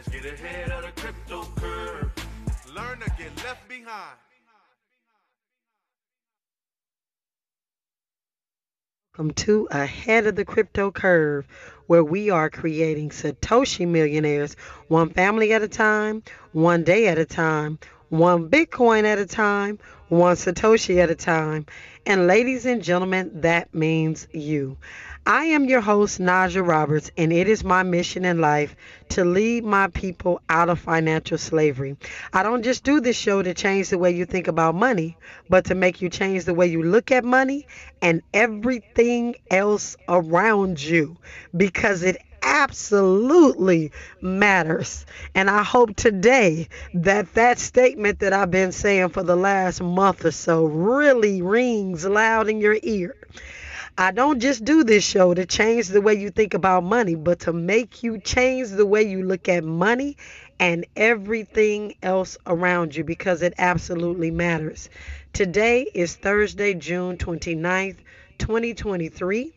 Let's get ahead of the crypto curve. Learn to get left behind. Welcome to Ahead of the Crypto Curve, where we are creating Satoshi millionaires one family at a time, one day at a time, one Bitcoin at a time, one Satoshi at a time. And ladies and gentlemen, that means you. I am your host, Naja Roberts, and it is my mission in life to lead my people out of financial slavery. I don't just do this show to change the way you think about money, but to make you change the way you look at money and everything else around you because it absolutely matters. And I hope today that that statement that I've been saying for the last month or so really rings loud in your ear. I don't just do this show to change the way you think about money, but to make you change the way you look at money and everything else around you because it absolutely matters. Today is Thursday, June 29th, 2023.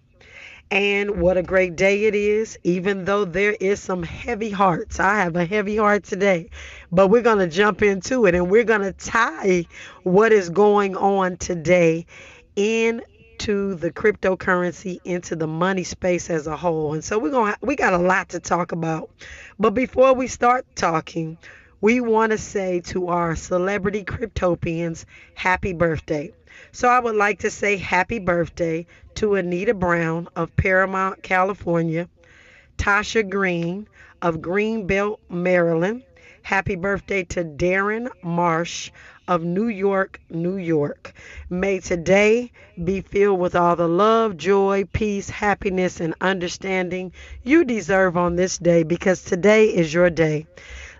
And what a great day it is, even though there is some heavy hearts. I have a heavy heart today, but we're going to jump into it and we're going to tie what is going on today in into the cryptocurrency, into the money space as a whole. And so we're going to we got a lot to talk about. But before we start talking, we want to say to our celebrity cryptopians, happy birthday. So I would like to say happy birthday to Anita Brown of Paramount, California, Tasha Green of Greenbelt, Maryland. Happy birthday to Darren Marsh of New York, New York. May today be filled with all the love, joy, peace, happiness, and understanding you deserve on this day because today is your day.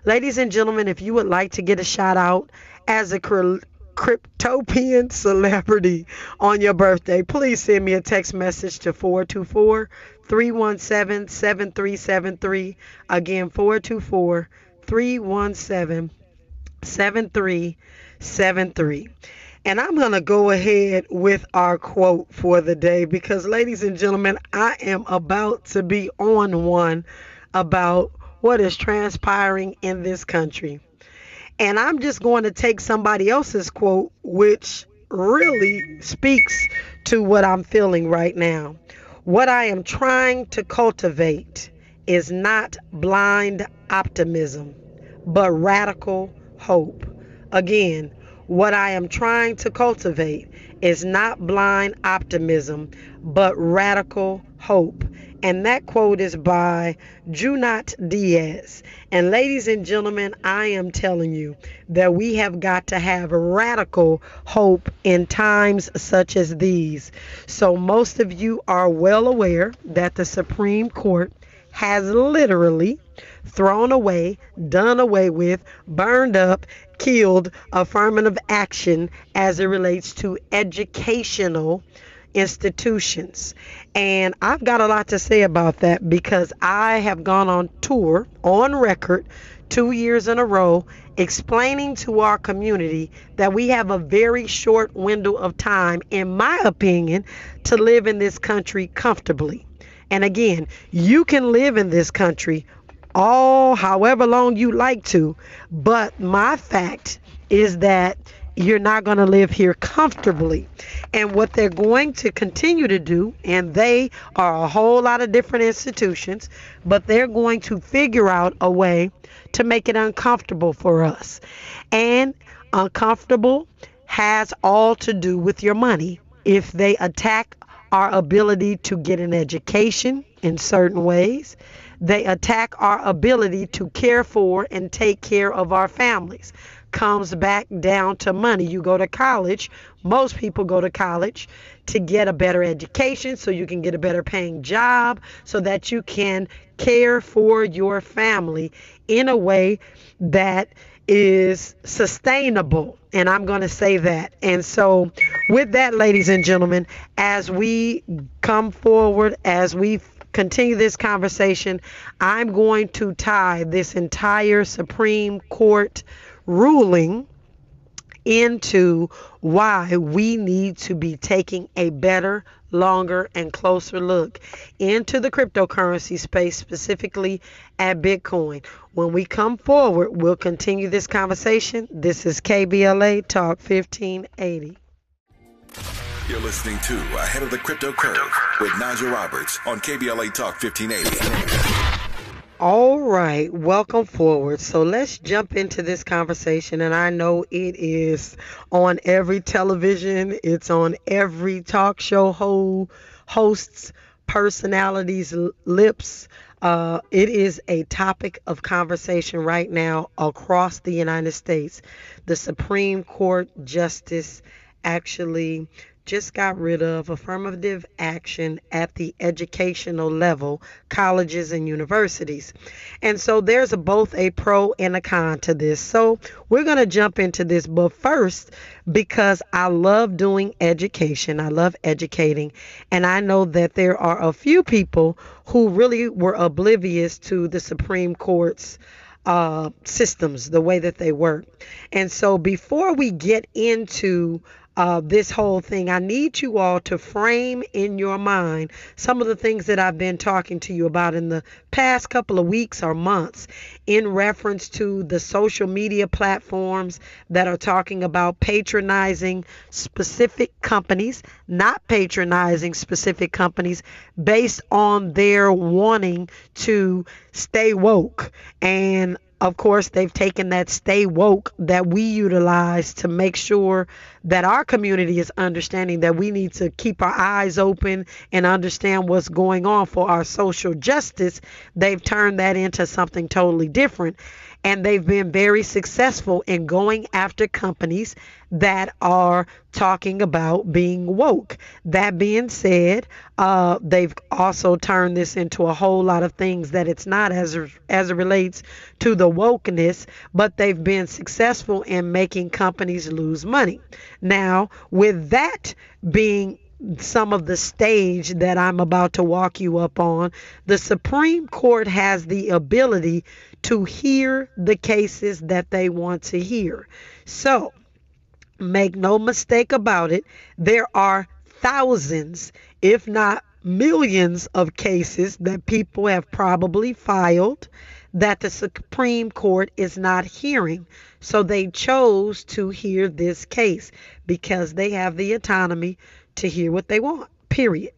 Ladies and gentlemen, if you would like to get a shout out as a cryptopian celebrity on your birthday, please send me a text message to 424 317 7373. Again, 424 317 7373. 7 3. And I'm going to go ahead with our quote for the day because, ladies and gentlemen, I am about to be on one about what is transpiring in this country. And I'm just going to take somebody else's quote, which really speaks to what I'm feeling right now. What I am trying to cultivate is not blind optimism, but radical hope. Again, what I am trying to cultivate is not blind optimism, but radical hope. And that quote is by Junot Diaz. And ladies and gentlemen, I am telling you that we have got to have radical hope in times such as these. So, most of you are well aware that the Supreme Court has literally thrown away, done away with, burned up, killed affirmative action as it relates to educational institutions. And I've got a lot to say about that because I have gone on tour on record two years in a row explaining to our community that we have a very short window of time, in my opinion, to live in this country comfortably. And again, you can live in this country all however long you like to, but my fact is that you're not going to live here comfortably. And what they're going to continue to do, and they are a whole lot of different institutions, but they're going to figure out a way to make it uncomfortable for us. And uncomfortable has all to do with your money. If they attack our ability to get an education in certain ways. They attack our ability to care for and take care of our families. Comes back down to money. You go to college, most people go to college to get a better education so you can get a better paying job so that you can care for your family in a way that is sustainable. And I'm going to say that. And so, with that, ladies and gentlemen, as we come forward, as we continue this conversation, I'm going to tie this entire Supreme Court ruling into why we need to be taking a better longer, and closer look into the cryptocurrency space, specifically at Bitcoin. When we come forward, we'll continue this conversation. This is KBLA Talk 1580. You're listening to Ahead of the Crypto Curve with Naja Roberts on KBLA Talk 1580. All right, welcome forward. So let's jump into this conversation. And I know it is on every television, it's on every talk show ho- host's personalities' lips. Uh, it is a topic of conversation right now across the United States. The Supreme Court Justice actually just got rid of affirmative action at the educational level, colleges and universities. And so there's a, both a pro and a con to this. So we're going to jump into this. But first, because I love doing education, I love educating, and I know that there are a few people who really were oblivious to the Supreme Court's uh, systems, the way that they work. And so before we get into uh, this whole thing, I need you all to frame in your mind some of the things that I've been talking to you about in the past couple of weeks or months in reference to the social media platforms that are talking about patronizing specific companies, not patronizing specific companies based on their wanting to stay woke. And of course, they've taken that stay woke that we utilize to make sure that our community is understanding that we need to keep our eyes open and understand what's going on for our social justice. They've turned that into something totally different and they've been very successful in going after companies that are talking about being woke. That being said, uh, they've also turned this into a whole lot of things that it's not as as it relates to the wokeness, but they've been successful in making companies lose money. Now, with that being some of the stage that I'm about to walk you up on, the Supreme Court has the ability to hear the cases that they want to hear. So, make no mistake about it, there are thousands, if not millions, of cases that people have probably filed that the Supreme Court is not hearing. So they chose to hear this case because they have the autonomy to hear what they want period.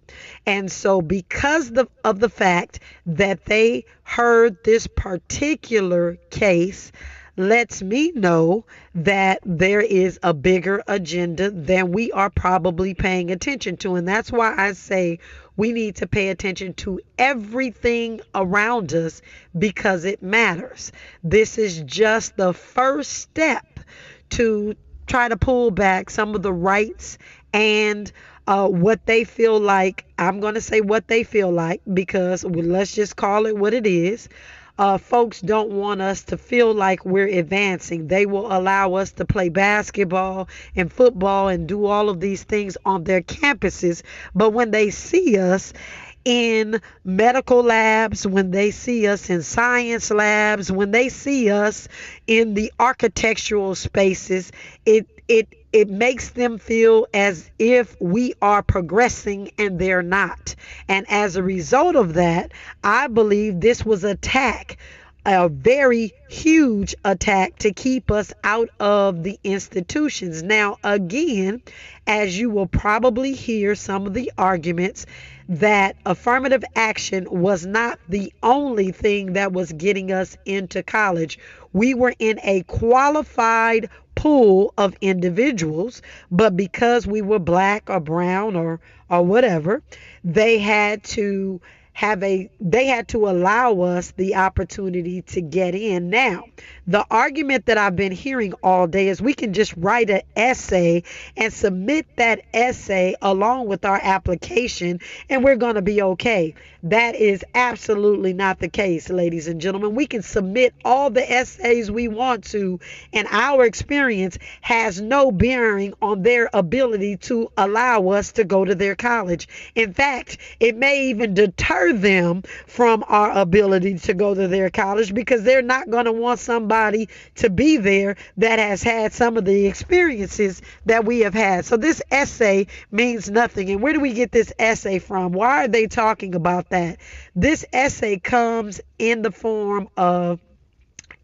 And so, because the, of the fact that they heard this particular case, lets me know that there is a bigger agenda than we are probably paying attention to. And that's why I say we need to pay attention to everything around us because it matters. This is just the first step to try to pull back some of the rights and uh, what they feel like. I'm going to say what they feel like because let's just call it what it is. Uh, folks don't want us to feel like we're advancing. They will allow us to play basketball and football and do all of these things on their campuses. But when they see us in medical labs, when they see us in science labs, when they see us in the architectural spaces, it it it makes them feel as if we are progressing and they're not. And as a result of that, I believe this was attack a very huge attack to keep us out of the institutions. Now, again, as you will probably hear some of the arguments that affirmative action was not the only thing that was getting us into college. We were in a qualified pool of individuals, but because we were black or brown or or whatever, they had to have a they had to allow us the opportunity to get in. Now the argument that i've been hearing all day is we can just write an essay and submit that essay along with our application and we're going to be okay that is absolutely not the case ladies and gentlemen we can submit all the essays we want to and our experience has no bearing on their ability to allow us to go to their college in fact it may even deter them from our ability to go to their college because they're not going to want somebody to be there that has had some of the experiences that we have had. So this essay means nothing. And where do we get this essay from? Why are they talking about that? This essay comes in the form of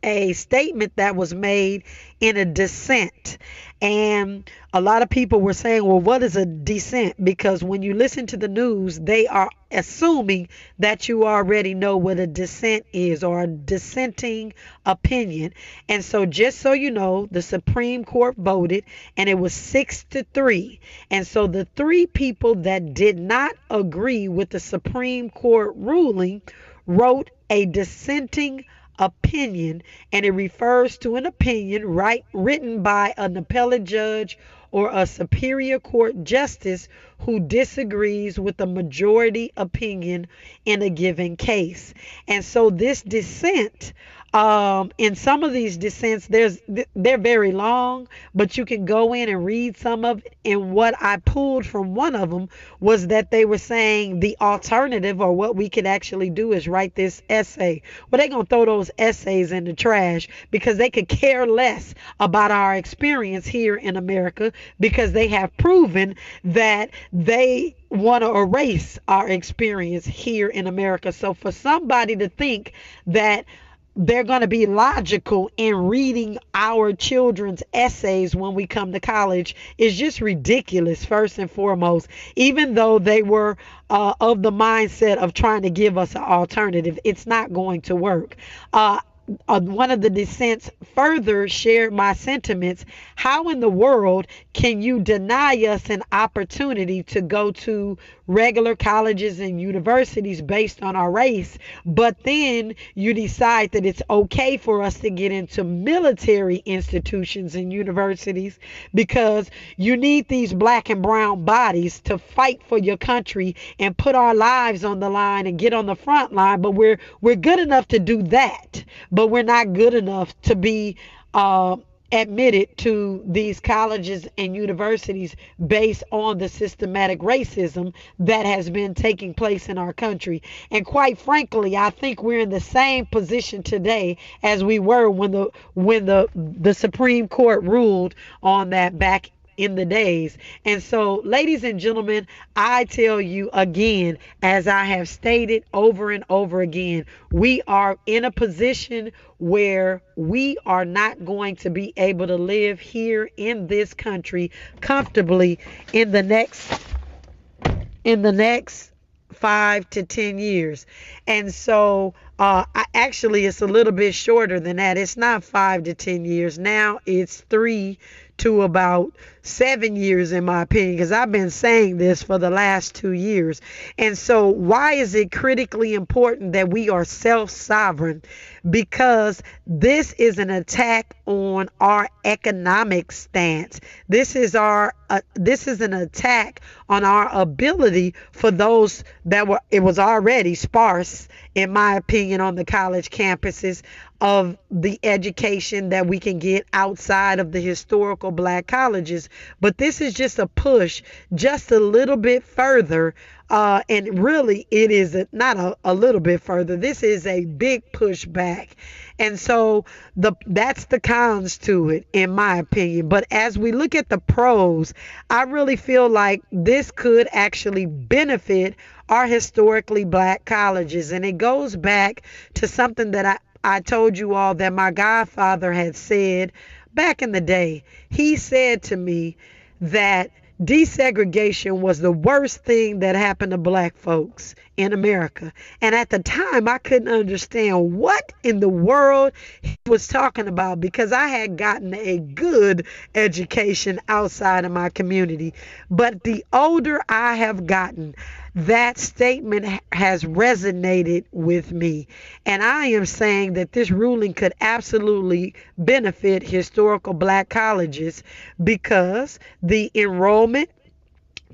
a statement that was made in a dissent. And a lot of people were saying, well, what is a dissent? Because when you listen to the news, they are assuming that you already know what a dissent is or a dissenting opinion. And so, just so you know, the Supreme Court voted and it was six to three. And so, the three people that did not agree with the Supreme Court ruling wrote a dissenting opinion, and it refers to an opinion right, written by an appellate judge or a superior court justice who disagrees with the majority opinion in a given case. And so this dissent um, in some of these dissents, there's they're very long, but you can go in and read some of it. And what I pulled from one of them was that they were saying the alternative, or what we could actually do, is write this essay. Well, they're gonna throw those essays in the trash because they could care less about our experience here in America because they have proven that they want to erase our experience here in America. So for somebody to think that they're going to be logical in reading our children's essays when we come to college is just ridiculous, first and foremost, even though they were uh, of the mindset of trying to give us an alternative. It's not going to work. Uh, uh, one of the dissents further shared my sentiments. How in the world can you deny us an opportunity to go to regular colleges and universities based on our race, but then you decide that it's okay for us to get into military institutions and universities because you need these black and brown bodies to fight for your country and put our lives on the line and get on the front line, but we're we're good enough to do that, but we're not good enough to be uh, admitted to these colleges and universities based on the systematic racism that has been taking place in our country. And quite frankly, I think we're in the same position today as we were when the when the the Supreme Court ruled on that back in the days. And so, ladies and gentlemen, I tell you again, as I have stated over and over again, we are in a position where we are not going to be able to live here in this country comfortably in the next in the next five to ten years. And so uh, I, actually it's a little bit shorter than that. It's not five to ten years. Now it's three to about seven years, in my opinion, because I've been saying this for the last two years. And so, why is it critically important that we are self sovereign? Because this is an attack on our economic stance. This is our uh, this is an attack on our ability for those that were it was already sparse in my opinion on the college campuses of the education that we can get outside of the historical black colleges. But this is just a push just a little bit further. Uh, and really, it is a, not a, a little bit further. This is a big push back. And so the that's the cons to it, in my opinion. But as we look at the pros, I really feel like this could actually benefit our historically black colleges. And it goes back to something that I, I told you all that my godfather had said back in the day. He said to me that desegregation was the worst thing that happened to black folks in America. And at the time, I couldn't understand what in the world he was talking about because I had gotten a good education outside of my community. But the older I have gotten, that statement has resonated with me. And I am saying that this ruling could absolutely benefit historical black colleges because the enrollment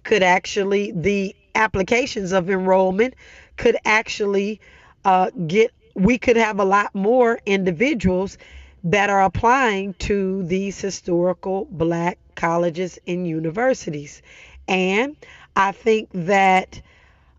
could actually, the applications of enrollment could actually uh, get, we could have a lot more individuals that are applying to these historical black colleges and universities. And I think that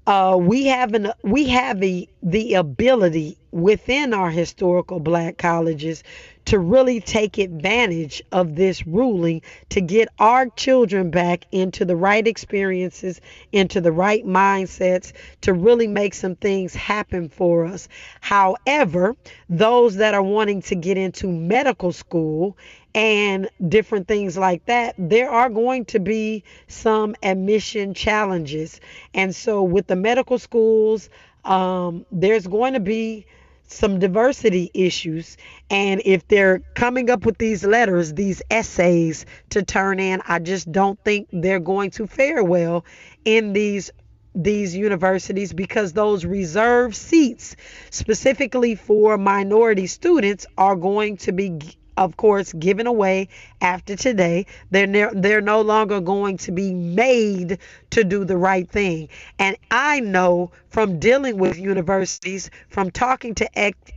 uh, we have an we have the the ability within our historical black colleges to really take advantage of this ruling to get our children back into the right experiences, into the right mindsets, to really make some things happen for us. However, those that are wanting to get into medical school and different things like that, there are going to be some admission challenges. And so, with the medical schools, um, there's going to be some diversity issues. And if they're coming up with these letters, these essays to turn in, I just don't think they're going to fare well in these these universities because those reserved seats specifically for minority students are going to be of course, given away after today. They're ne- they're no longer going to be made to do the right thing. And I know from dealing with universities, from talking to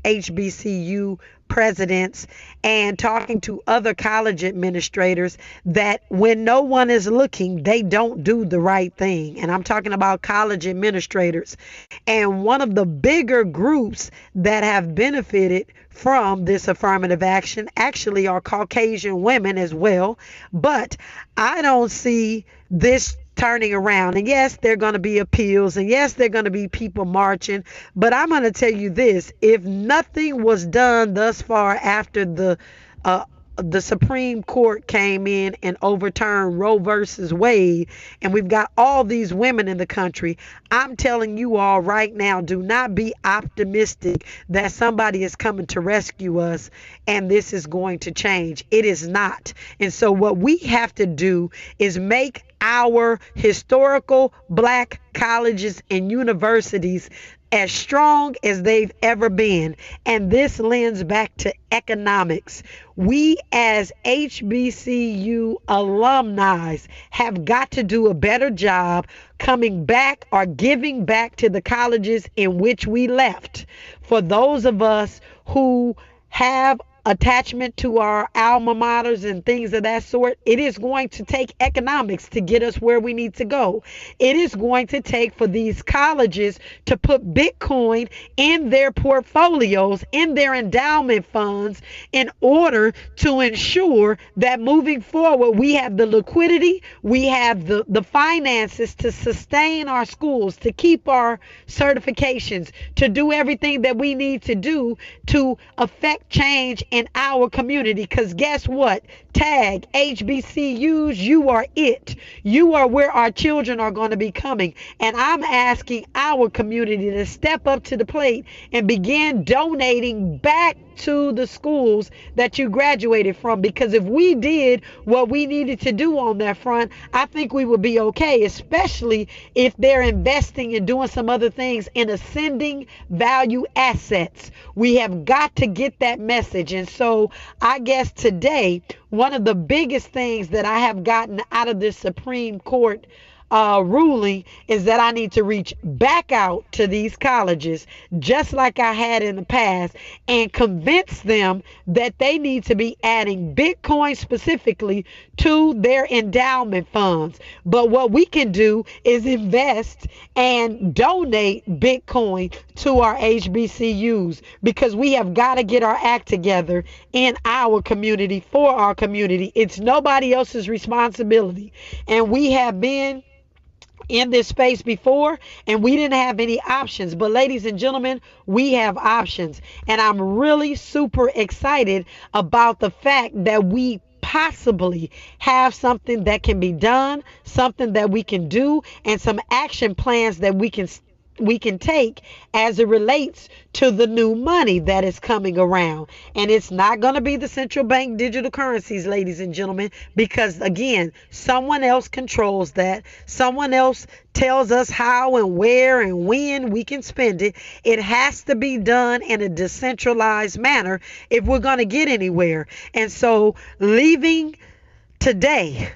HBCU presidents and talking to other college administrators that when no one is looking, they don't do the right thing. And I'm talking about college administrators. And one of the bigger groups that have benefited from this affirmative action actually are Caucasian women as well. But I don't see this turning around. And yes, there are going to be appeals, and yes, there are going to be people marching. But I'm going to tell you this if nothing was done thus far after the uh, the Supreme Court came in and overturned Roe versus Wade, and we've got all these women in the country. I'm telling you all right now, do not be optimistic that somebody is coming to rescue us and this is going to change. It is not. And so, what we have to do is make our historical black colleges and universities as strong as they've ever been. And this lends back to economics. We, as HBCU alumni, have got to do a better job coming back or giving back to the colleges in which we left. For those of us who have attachment to our alma maters and things of that sort, it is going to take economics to get us where we need to go. It is going to take for these colleges to put Bitcoin in their portfolios, in their endowment funds, in order to ensure that moving forward we have the liquidity, we have the, the finances to sustain our schools, to keep our certifications, to do everything that we need to do to affect change in our community. Because guess what? Tag HBCUs, you are it. You are where our children are going to be coming. And I'm asking our community to step up to the plate and begin donating back to the schools that you graduated from because if we did what we needed to do on that front, I think we would be okay, especially if they're investing and doing some other things in ascending value assets. We have got to get that message. And so I guess today, one of the biggest things that I have gotten out of this Supreme Court uh, ruling is that I need to reach back out to these colleges, just like I had in the past, and convince them that they need to be adding Bitcoin specifically to their endowment funds. But what we can do is invest and donate Bitcoin to our HBCUs because we have got to get our act together in our community for our community. It's nobody else's responsibility. And we have been in this space before and we didn't have any options. But, ladies and gentlemen, we have options. And I'm really super excited about the fact that we possibly have something that can be done, something that we can do, and some action plans that we can we can take as it relates to the new money that is coming around. And it's not going to be the central bank digital currencies, ladies and gentlemen, because again, someone else controls that. Someone else tells us how and where and when we can spend it. It has to be done in a decentralized manner if we're going to get anywhere. And so, leaving today,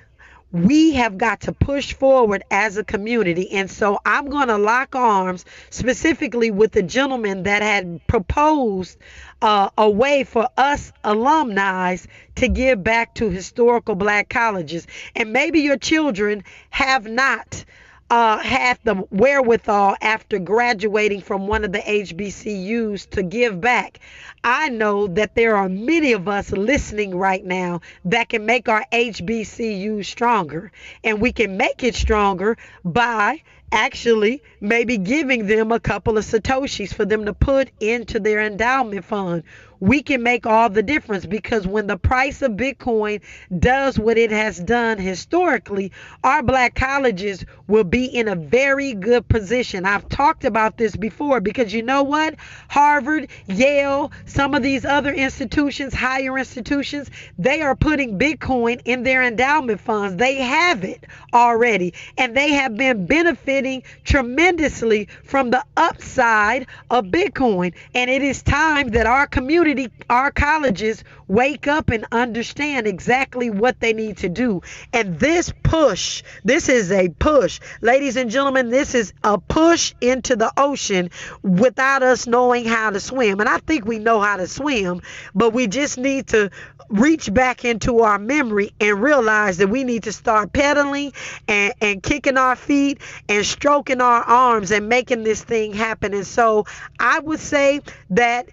we have got to push forward as a community. And so I'm going to lock arms specifically with the gentleman that had proposed uh, a way for us alumni to give back to historical black colleges. And maybe your children have not uh, had the wherewithal after graduating from one of the HBCUs to give back. I know that there are many of us listening right now that can make our HBCU stronger. And we can make it stronger by actually maybe giving them a couple of satoshis for them to put into their endowment fund we can make all the difference because when the price of Bitcoin does what it has done historically, our black colleges will be in a very good position. I've talked about this before because you know what? Harvard, Yale, some of these other institutions, higher institutions, they are putting Bitcoin in their endowment funds. They have it already, and they have been benefiting tremendously from the upside of Bitcoin. And it is time that our community community, our colleges wake up and understand exactly what they need to do. And this push, this is a push. Ladies and gentlemen, this is a push into the ocean without us knowing how to swim. And I think we know how to swim, but we just need to reach back into our memory and realize that we need to start pedaling and, and kicking our feet and stroking our arms and making this thing happen. And so I would say that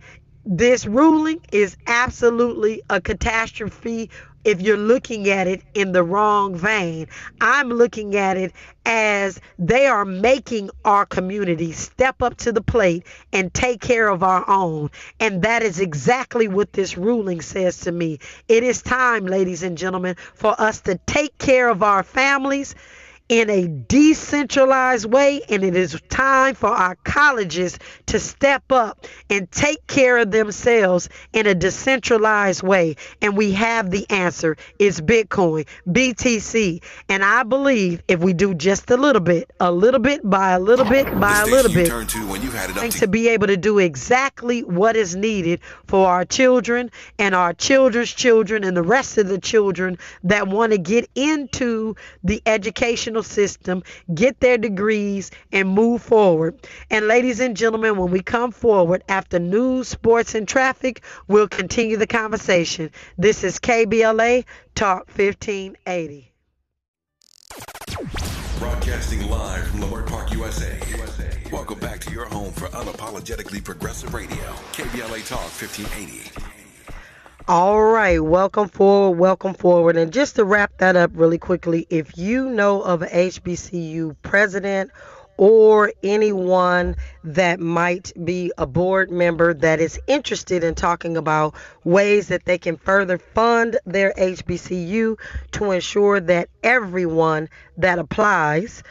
this ruling is absolutely a catastrophe if you're looking at it in the wrong vein. I'm looking at it as they are making our community step up to the plate and take care of our own. And that is exactly what this ruling says to me. It is time, ladies and gentlemen, for us to take care of our families in a decentralized way, and it is time for our colleges to step up and take care of themselves in a decentralized way. And we have the answer it's Bitcoin, BTC. And I believe if we do just a little bit, a little bit by a little bit by a little bit, to, to, to be able to do exactly what is needed for our children and our children's children and the rest of the children that want to get into the education educational system, get their degrees, and move forward. And ladies and gentlemen, when we come forward after news, sports, and traffic, we'll continue the conversation. This is KBLA Talk 1580. Broadcasting live from Leimert Park, USA. USA. Welcome back to your home for unapologetically progressive radio, KBLA Talk 1580. All right, welcome forward, welcome forward. And just to wrap that up really quickly, if you know of a HBCU president or anyone that might be a board member that is interested in talking about ways that they can further fund their HBCU to ensure that everyone that applies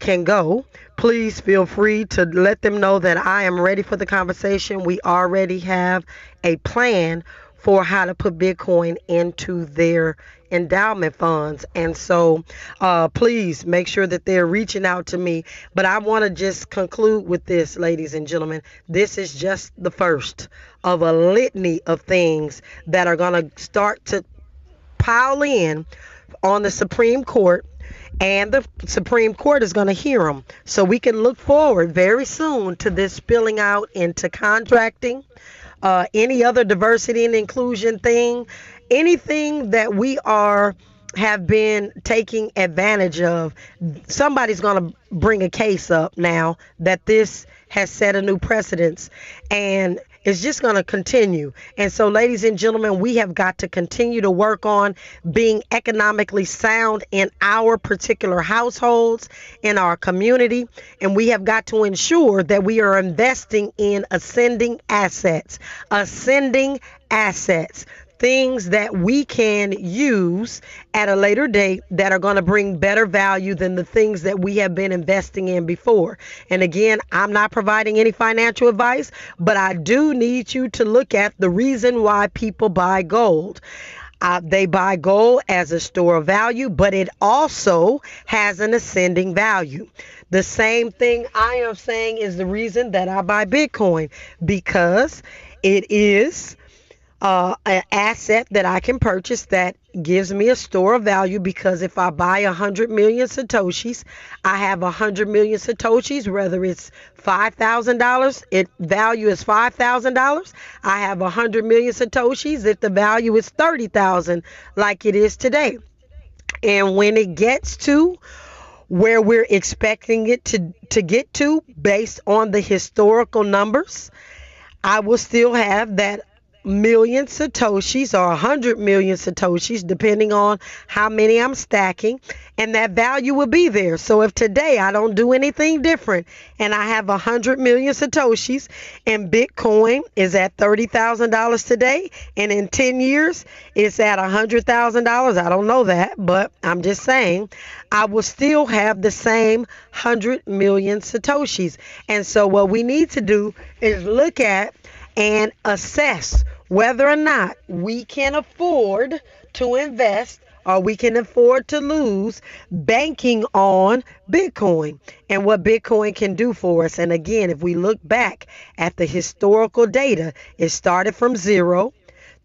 can go, please feel free to let them know that I am ready for the conversation. We already have a plan for how to put Bitcoin into their endowment funds. And so uh, please make sure that they're reaching out to me. But I want to just conclude with this, ladies and gentlemen. This is just the first of a litany of things that are going to start to pile in on the Supreme Court and the Supreme Court is going to hear them. So we can look forward very soon to this spilling out into contracting, uh, any other diversity and inclusion thing, anything that we are have been taking advantage of, somebody's going to bring a case up now that this has set a new precedence. And it's just going to continue. And so, ladies and gentlemen, we have got to continue to work on being economically sound in our particular households, in our community, and we have got to ensure that we are investing in ascending assets, ascending assets things that we can use at a later date that are going to bring better value than the things that we have been investing in before. And again, I'm not providing any financial advice, but I do need you to look at the reason why people buy gold. Uh, they buy gold as a store of value, but it also has an ascending value. The same thing I am saying is the reason that I buy Bitcoin because it is uh, an asset that I can purchase that gives me a store of value because if I buy a hundred million satoshis, I have a hundred million satoshis. Whether it's five thousand dollars, it value is five thousand dollars. I have a hundred million satoshis if the value is thirty thousand, like it is today. And when it gets to where we're expecting it to, to get to based on the historical numbers. I will still have that million satoshis or a hundred million satoshis depending on how many i'm stacking and that value will be there. So if today i don't do anything different and i have a hundred million satoshis and bitcoin is at $30000 today and in 10 years it's at a $100000 i don't know that but i'm just saying i will still have the same 100 million satoshis. And so what we need to do is look at and assess whether or not we can afford to invest or we can afford to lose banking on Bitcoin and what Bitcoin can do for us. And again, if we look back at the historical data, it started from zero.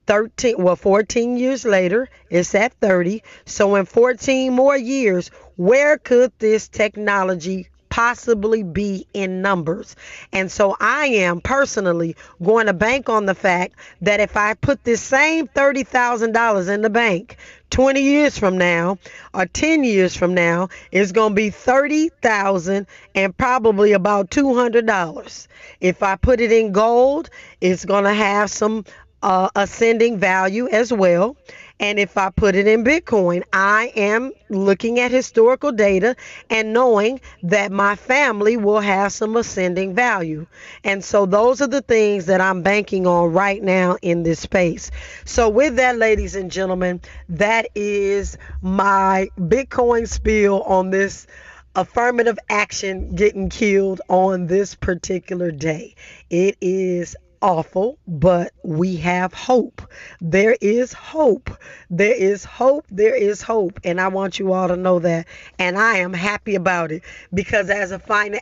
13 well 14 years later it's at 30 so in 14 more years where could this technology possibly be in numbers. And so I am personally going to bank on the fact that if I put this same $30,000 in the bank 20 years from now or 10 years from now, it's going to be 30,000 and probably about $200. If I put it in gold, it's going to have some uh, ascending value as well. And if I put it in Bitcoin, I am looking at historical data and knowing that my family will have some ascending value. And so those are the things that I'm banking on right now in this space. So, with that, ladies and gentlemen, that is my Bitcoin spiel on this affirmative action getting killed on this particular day. It is awful, but we have hope. There is hope. There is hope. There is hope. And I want you all to know that. And I am happy about it because as a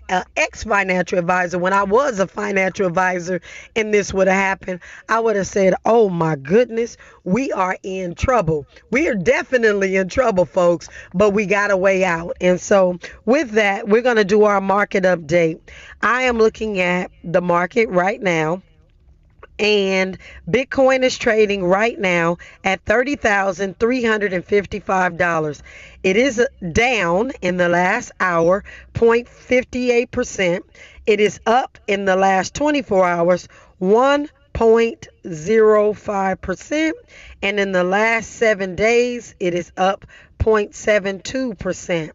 uh, ex financial advisor, when I was a financial advisor and this would have happened, I would have said, oh my goodness, we are in trouble. We are definitely in trouble, folks, but we got a way out. And so, with that, we're going to do our market update. I am looking at the market right now and Bitcoin is trading right now at $30,355. It is uh, down in the last hour 0.58%. It is up in the last 24 hours 1.05%, and in the last 7 days it is up 0.72%.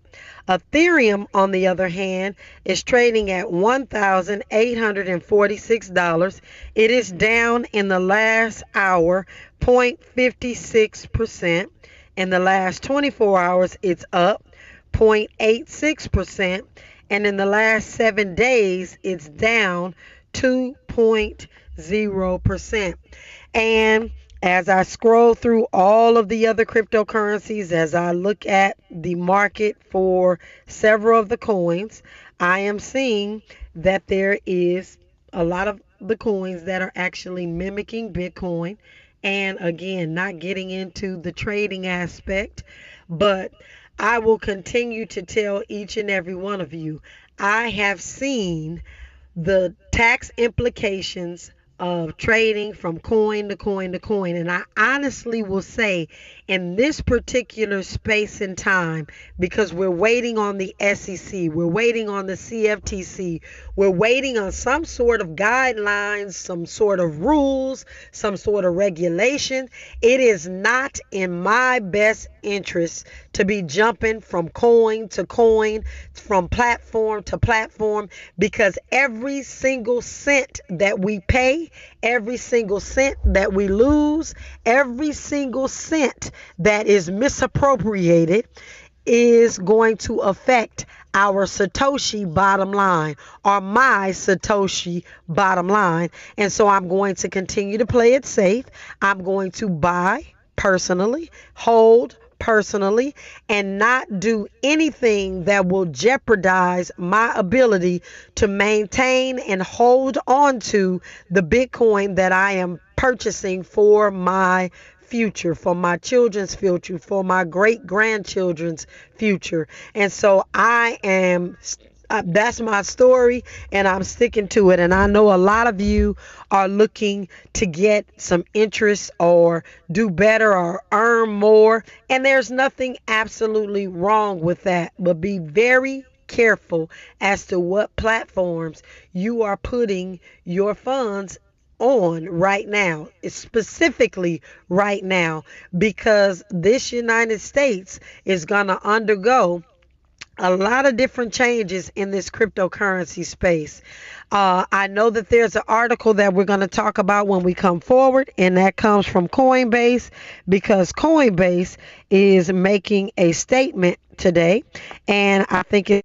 Ethereum, on the other hand, is trading at $1,846. It is down in the last hour 0.56%. In the last 24 hours, it's up 0.86%. And in the last seven days, it's down 2.0%. And as I scroll through all of the other cryptocurrencies, as I look at the market for several of the coins, I am seeing that there is a lot of the coins that are actually mimicking Bitcoin. And again, not getting into the trading aspect, but I will continue to tell each and every one of you I have seen the tax implications of trading from coin to coin to coin. And I honestly will say, in this particular space and time, because we're waiting on the SEC, we're waiting on the CFTC, we're waiting on some sort of guidelines, some sort of rules, some sort of regulation. It is not in my best interest to be jumping from coin to coin, from platform to platform, because every single cent that we pay, every single cent that we lose, every single cent that is misappropriated is going to affect our Satoshi bottom line or my Satoshi bottom line. And so I'm going to continue to play it safe. I'm going to buy personally, hold personally and not do anything that will jeopardize my ability to maintain and hold on to the Bitcoin that I am purchasing for my future, for my children's future, for my great grandchildren's future. And so I am uh, that's my story and I'm sticking to it. And I know a lot of you are looking to get some interest or do better or earn more. And there's nothing absolutely wrong with that. But be very careful as to what platforms you are putting your funds on right now, specifically right now, because this United States is going to undergo a lot of different changes in this cryptocurrency space. Uh, I know that there's an article that we're going to talk about when we come forward, and that comes from Coinbase because Coinbase is making a statement today, and I think it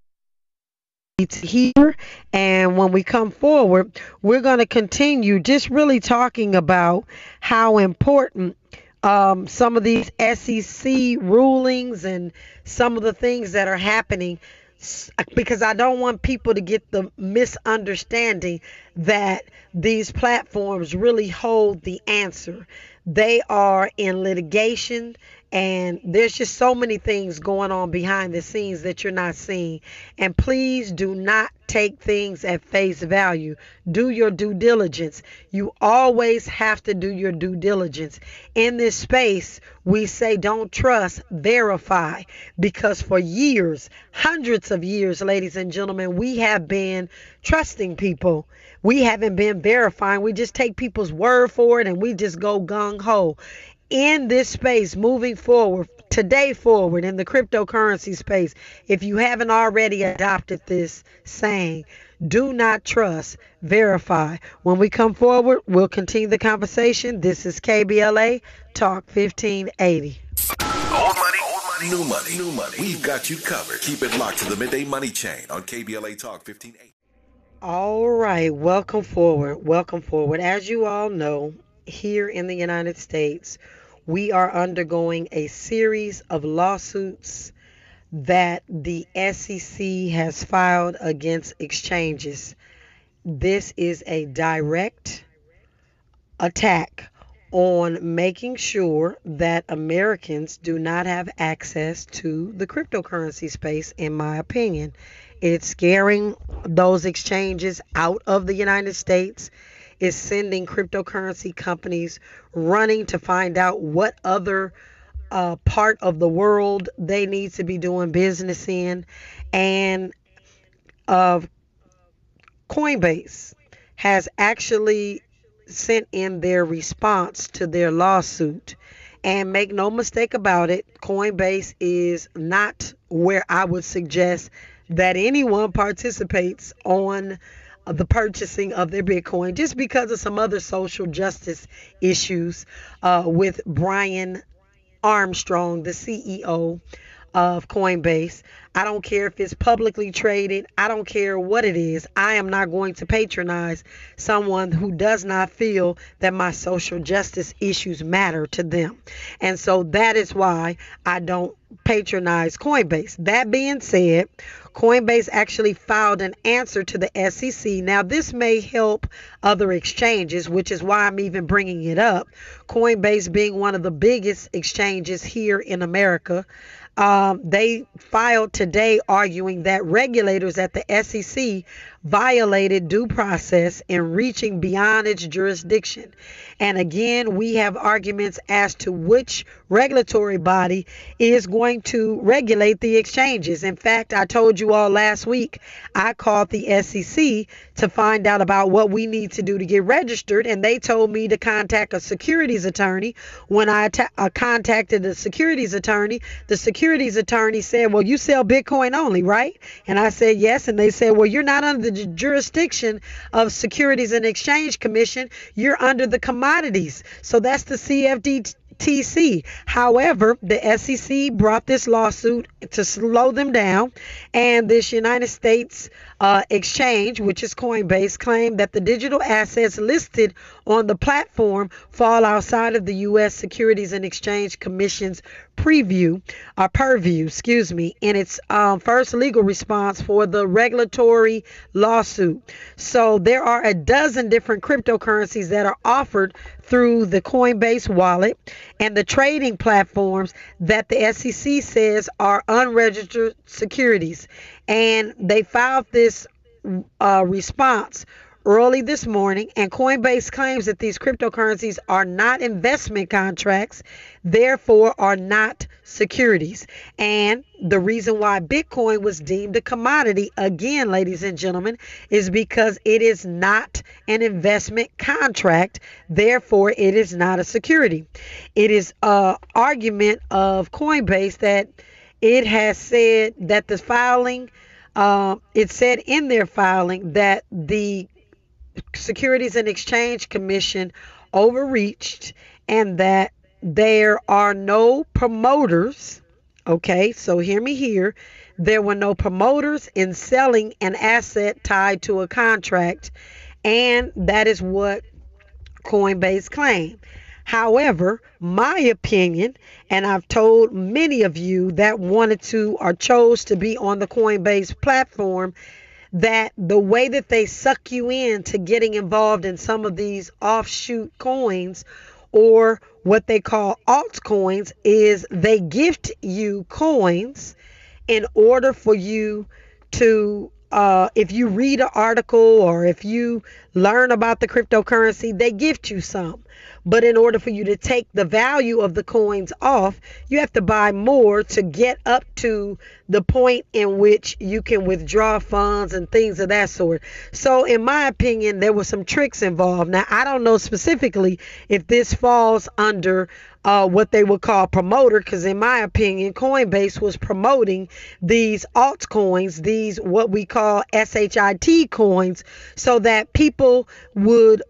here and when we come forward we're going to continue just really talking about how important um, some of these SEC rulings and some of the things that are happening because I don't want people to get the misunderstanding that these platforms really hold the answer. They are in litigation and there's just so many things going on behind the scenes that you're not seeing. And please do not take things at face value. Do your due diligence. You always have to do your due diligence. In this space, we say don't trust, verify. Because for years, hundreds of years, ladies and gentlemen, we have been trusting people. We haven't been verifying. We just take people's word for it and we just go gung ho in this space moving forward, today forward in the cryptocurrency space, if you haven't already adopted this saying, do not trust, verify. When we come forward, we'll continue the conversation. This is KBLA Talk 1580. Old money, old money, new money, new money. We've got you covered. Keep it locked to the midday money chain on KBLA Talk 1580. All right, welcome forward. Welcome forward. As you all know, here in the United States, we are undergoing a series of lawsuits that the SEC has filed against exchanges. This is a direct attack on making sure that Americans do not have access to the cryptocurrency space, in my opinion. It's scaring those exchanges out of the United States is sending cryptocurrency companies running to find out what other uh, part of the world they need to be doing business in. And uh, Coinbase has actually sent in their response to their lawsuit. And make no mistake about it, Coinbase is not where I would suggest that anyone participates on the purchasing of their Bitcoin just because of some other social justice issues uh, with Brian Armstrong, the CEO of Coinbase. I don't care if it's publicly traded. I don't care what it is. I am not going to patronize someone who does not feel that my social justice issues matter to them. And so that is why I don't patronize Coinbase. That being said, Coinbase actually filed an answer to the SEC. Now, this may help other exchanges, which is why I'm even bringing it up. Coinbase being one of the biggest exchanges here in America. Um, they filed today arguing that regulators at the SEC violated due process in reaching beyond its jurisdiction. And again, we have arguments as to which regulatory body is going to regulate the exchanges. In fact, I told you all last week, I called the SEC to find out about what we need to do to get registered, and they told me to contact a securities attorney. When I ta- uh, contacted the securities attorney, the securities attorney said, Well, you sell Bitcoin only, right? And I said, Yes. And they said, Well, you're not under the jurisdiction of Securities and Exchange Commission, you're under the commodities. So that's the CFD TC. However, the SEC brought this lawsuit to slow them down, and this United States uh, exchange, which is Coinbase, claimed that the digital assets listed on the platform fall outside of the U.S. Securities and Exchange Commission's preview or uh, purview, excuse me, in its um, first legal response for the regulatory lawsuit. So there are a dozen different cryptocurrencies that are offered through the Coinbase wallet and the trading platforms that the SEC says are unregistered securities. And they filed this uh, response early this morning, and Coinbase claims that these cryptocurrencies are not investment contracts, therefore, are not securities. And the reason why Bitcoin was deemed a commodity, again, ladies and gentlemen, is because it is not an investment contract, therefore, it is not a security. It is an argument of Coinbase that it has said that the filing. Uh, it said in their filing that the Securities and Exchange Commission overreached and that there are no promoters. Okay, so hear me here. There were no promoters in selling an asset tied to a contract, and that is what Coinbase claimed. However, my opinion, and I've told many of you that wanted to or chose to be on the Coinbase platform that the way that they suck you in to getting involved in some of these offshoot coins or what they call altcoins is they gift you coins in order for you to uh, if you read an article or if you learn about the cryptocurrency, they gift you some. But in order for you to take the value of the coins off, you have to buy more to get up to the point in which you can withdraw funds and things of that sort. So, in my opinion, there were some tricks involved. Now, I don't know specifically if this falls under uh, what they would call promoter, because in my opinion, Coinbase was promoting these altcoins, these what we call SHIT coins, so that people would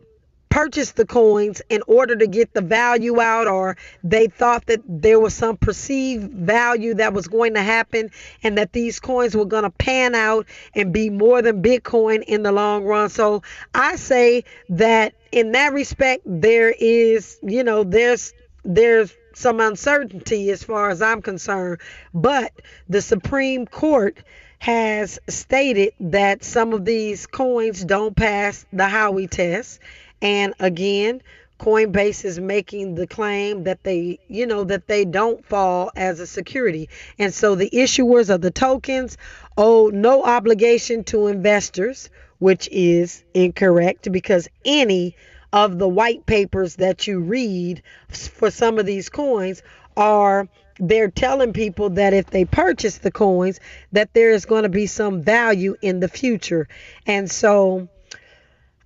purchase the coins in order to get the value out, or they thought that there was some perceived value that was going to happen and that these coins were going to pan out and be more than Bitcoin in the long run. So I say that in that respect, there is, you know, there's, there's, some uncertainty as far as I'm concerned, but the Supreme Court has stated that some of these coins don't pass the Howey test and again, Coinbase is making the claim that they, you know, that they don't fall as a security. And so the issuers of the tokens owe no obligation to investors, which is incorrect because any of the white papers that you read for some of these coins are they're telling people that if they purchase the coins that there is going to be some value in the future. And so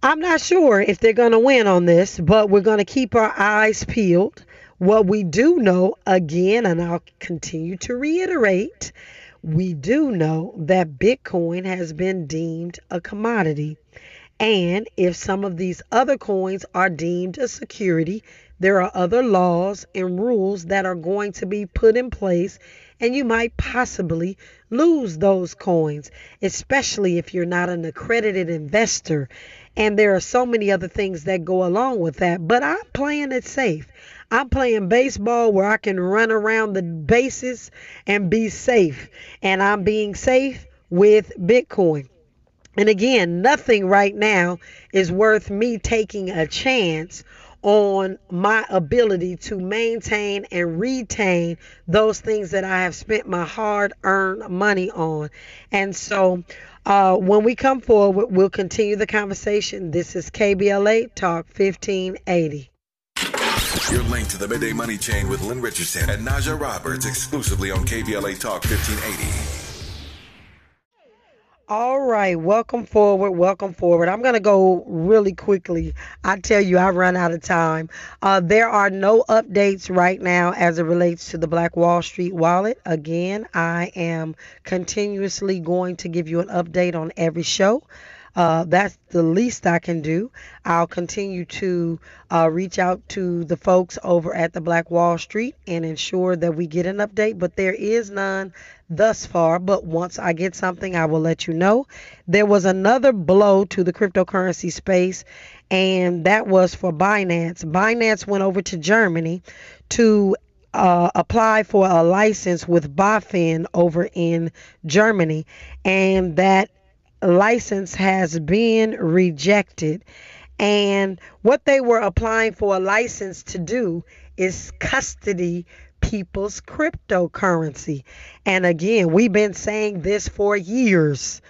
I'm not sure if they're going to win on this, but we're going to keep our eyes peeled. What we do know, again, and I'll continue to reiterate, we do know that Bitcoin has been deemed a commodity. And if some of these other coins are deemed a security, there are other laws and rules that are going to be put in place, and you might possibly lose those coins, especially if you're not an accredited investor and there are so many other things that go along with that. But I'm playing it safe. I'm playing baseball where I can run around the bases and be safe. And I'm being safe with Bitcoin. And again, nothing right now is worth me taking a chance on my ability to maintain and retain those things that I have spent my hard earned money on. And so uh, when we come forward, we'll continue the conversation. This is KBLA Talk 1580. You're linked to the Midday Money Chain with Lynn Richardson and Najah Roberts exclusively on KBLA Talk 1580. All right, welcome forward, welcome forward. I'm going to go really quickly. I tell you, I run out of time. Uh, there are no updates right now as it relates to the Black Wall Street wallet. Again, I am continuously going to give you an update on every show. Uh, that's the least I can do. I'll continue to uh, reach out to the folks over at the Black Wall Street and ensure that we get an update, but there is none thus far. But once I get something, I will let you know. There was another blow to the cryptocurrency space, and that was for Binance. Binance went over to Germany to uh, apply for a license with BaFin over in Germany, and that license has been rejected. And what they were applying for a license to do is custody people's cryptocurrency. And again, we've been saying this for years.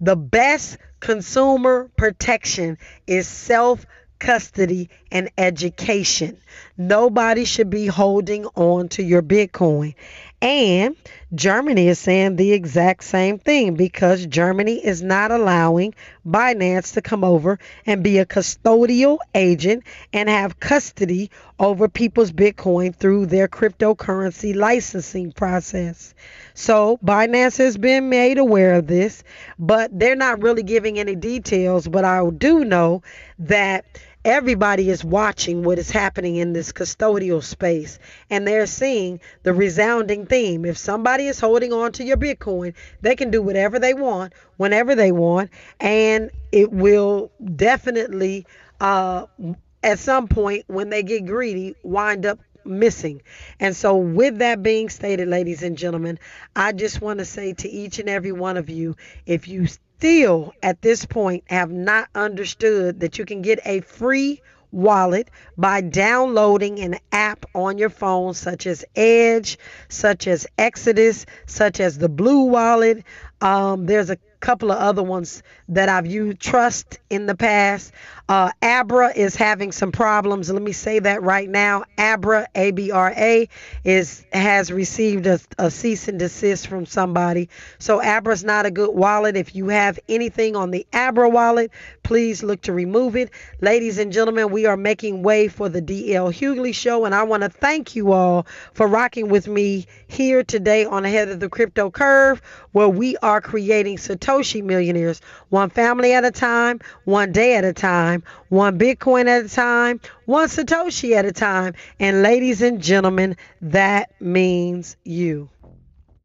The best consumer protection is self custody and education. Nobody should be holding on to your Bitcoin. And Germany is saying the exact same thing because Germany is not allowing Binance to come over and be a custodial agent and have custody over people's Bitcoin through their cryptocurrency licensing process. So Binance has been made aware of this, but they're not really giving any details. But I do know that everybody is watching what is happening in this custodial space and they're seeing the resounding theme. If somebody is holding on to your Bitcoin, they can do whatever they want, whenever they want, and it will definitely, uh, at some point, when they get greedy, wind up missing. And so, with that being stated, ladies and gentlemen, I just want to say to each and every one of you if you still at this point have not understood that you can get a free wallet by downloading an app on your phone such as Edge, such as Exodus, such as the Blue Wallet. Um, there's a couple of other ones that I've used trust in the past. Uh, Abra is having some problems. Let me say that right now. Abra, A B R A, is has received a, a cease and desist from somebody. So Abra's not a good wallet. If you have anything on the Abra wallet, please look to remove it. Ladies and gentlemen, we are making way for the DL Hughley show, and I want to thank you all for rocking with me here today on Ahead of the Crypto Curve, where we are creating Satoshi millionaires, one family at a time, one day at a time, one Bitcoin at a time, one Satoshi at a time. And ladies and gentlemen, that means you.